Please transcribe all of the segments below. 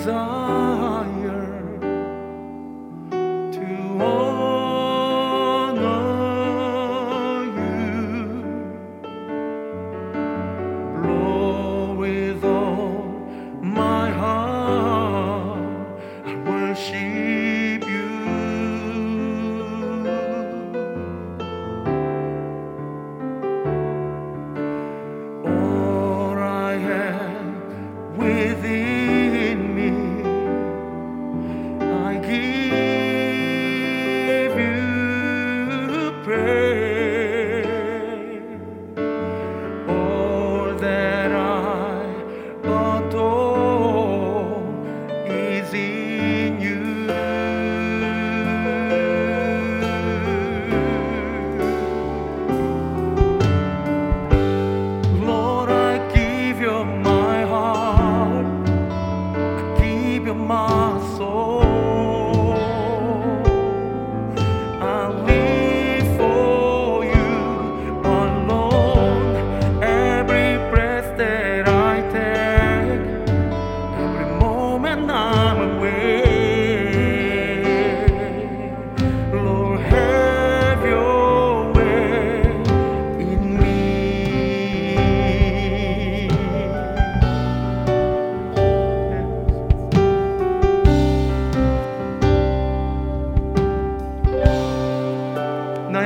is on.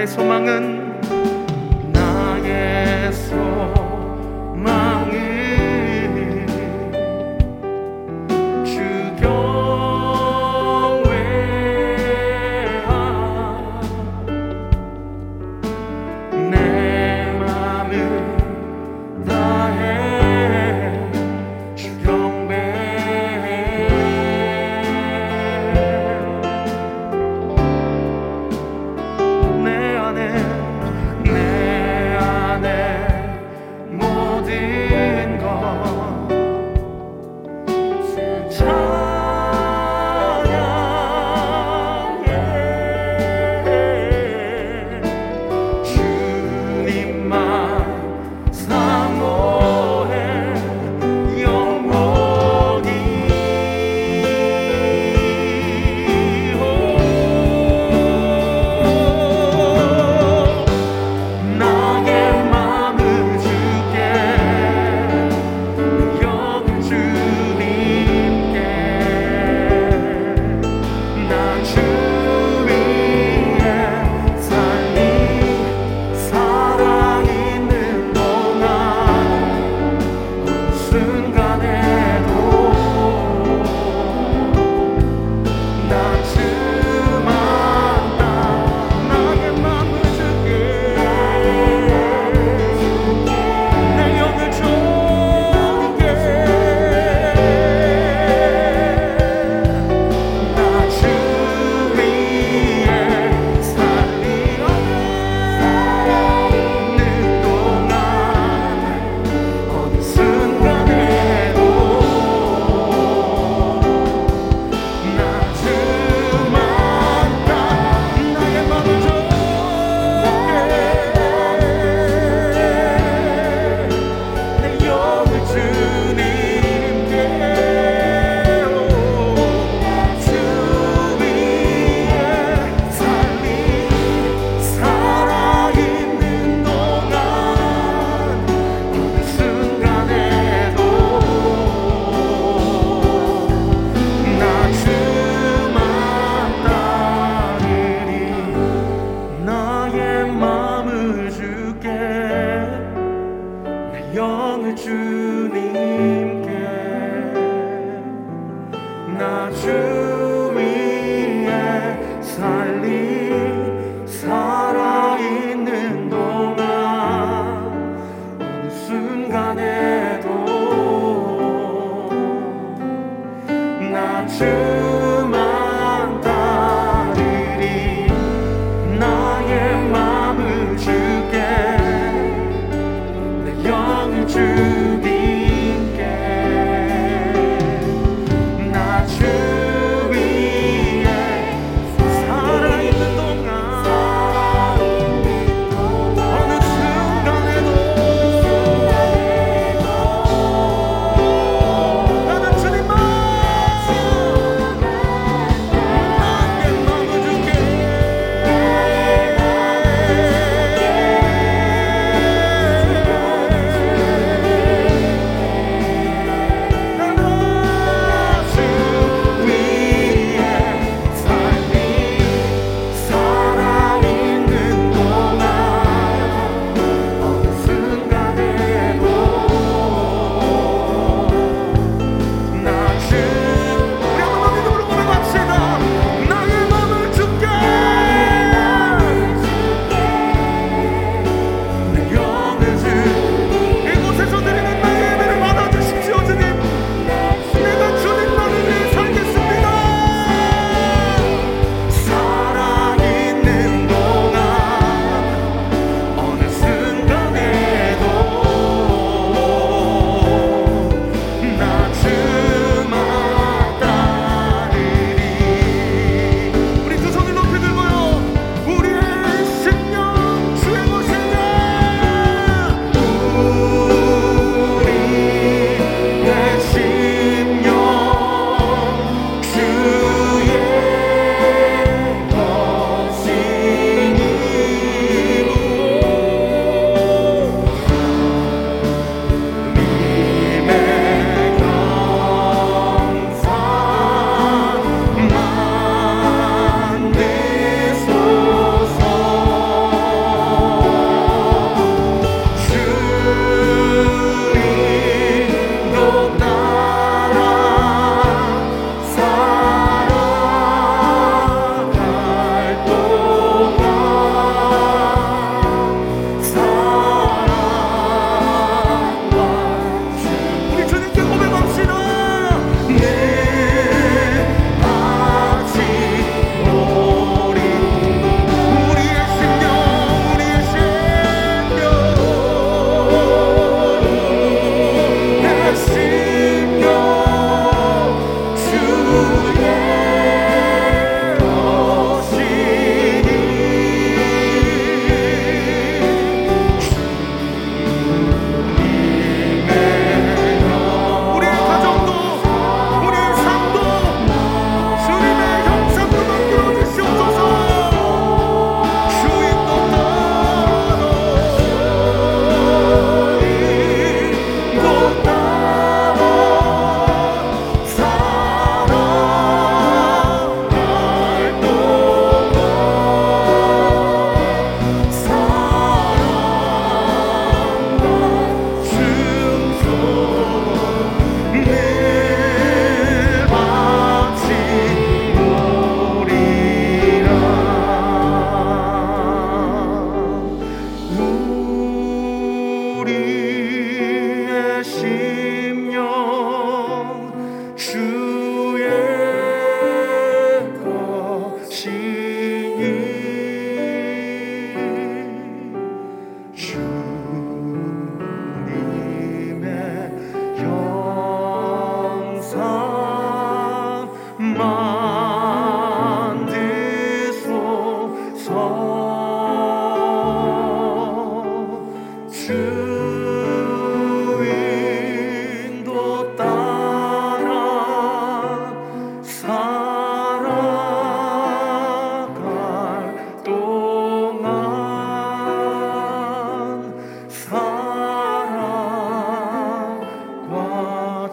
주님만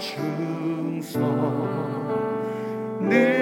충성. 늘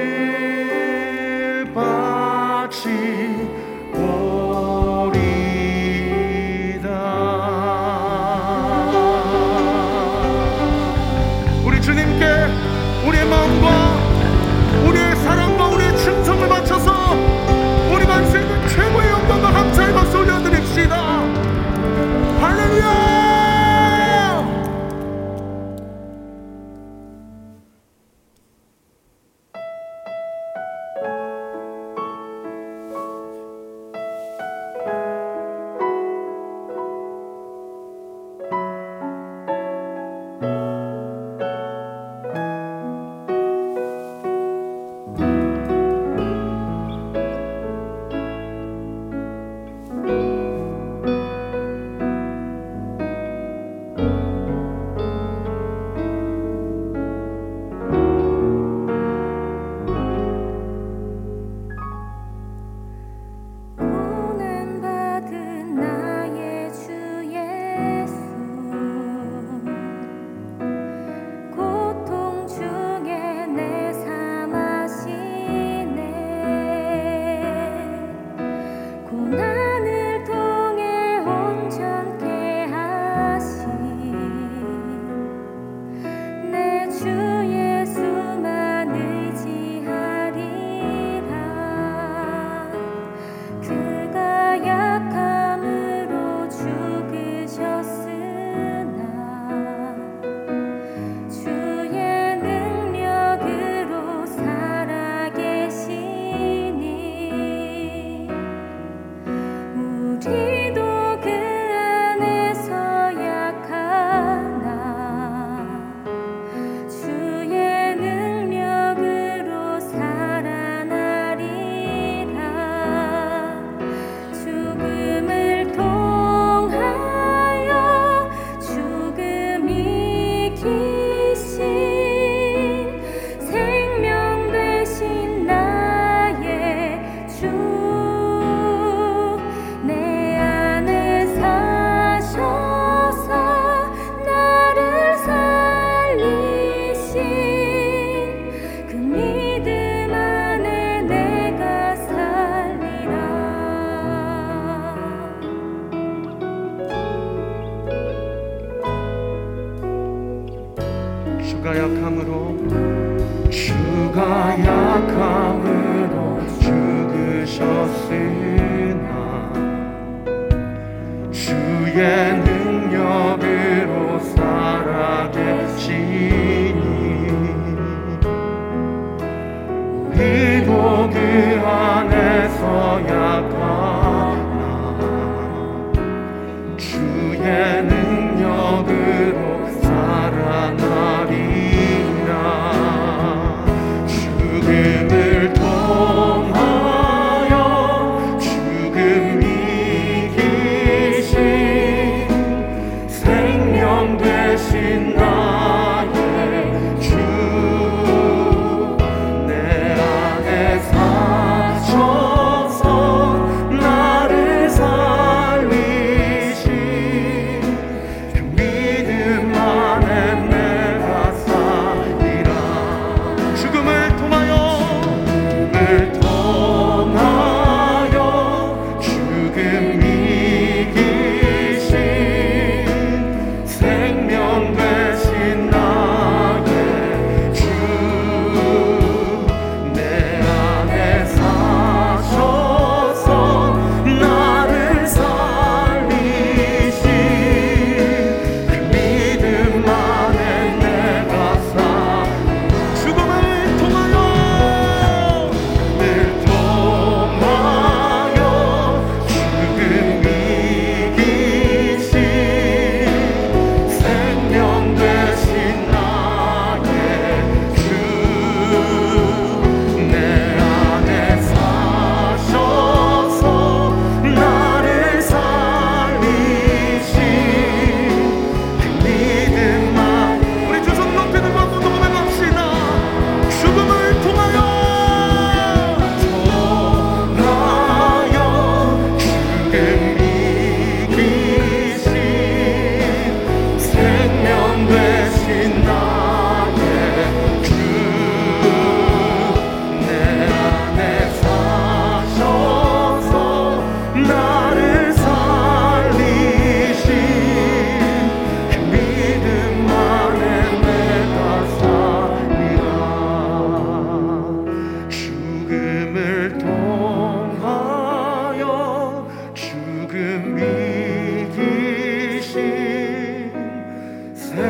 주시니 우리도 그 안에서 약한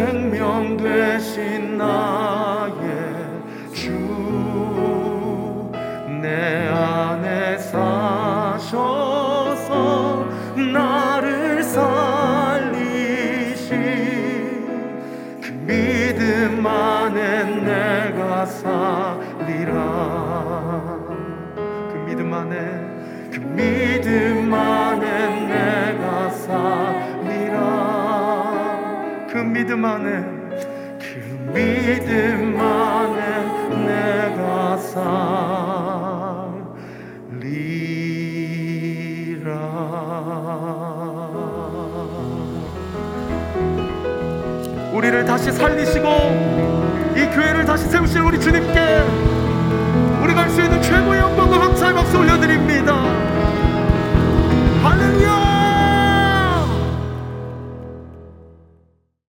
생명 되신 나의 주 내. 믿음 안에 그 믿음 안에 내가 살리라. 우리를 다시 살리시고 이 교회를 다시 세우실 우리 주님께 우리가 할 수 있는 최고의 영광과 감사의 박수 올려드립니다. 할렐루야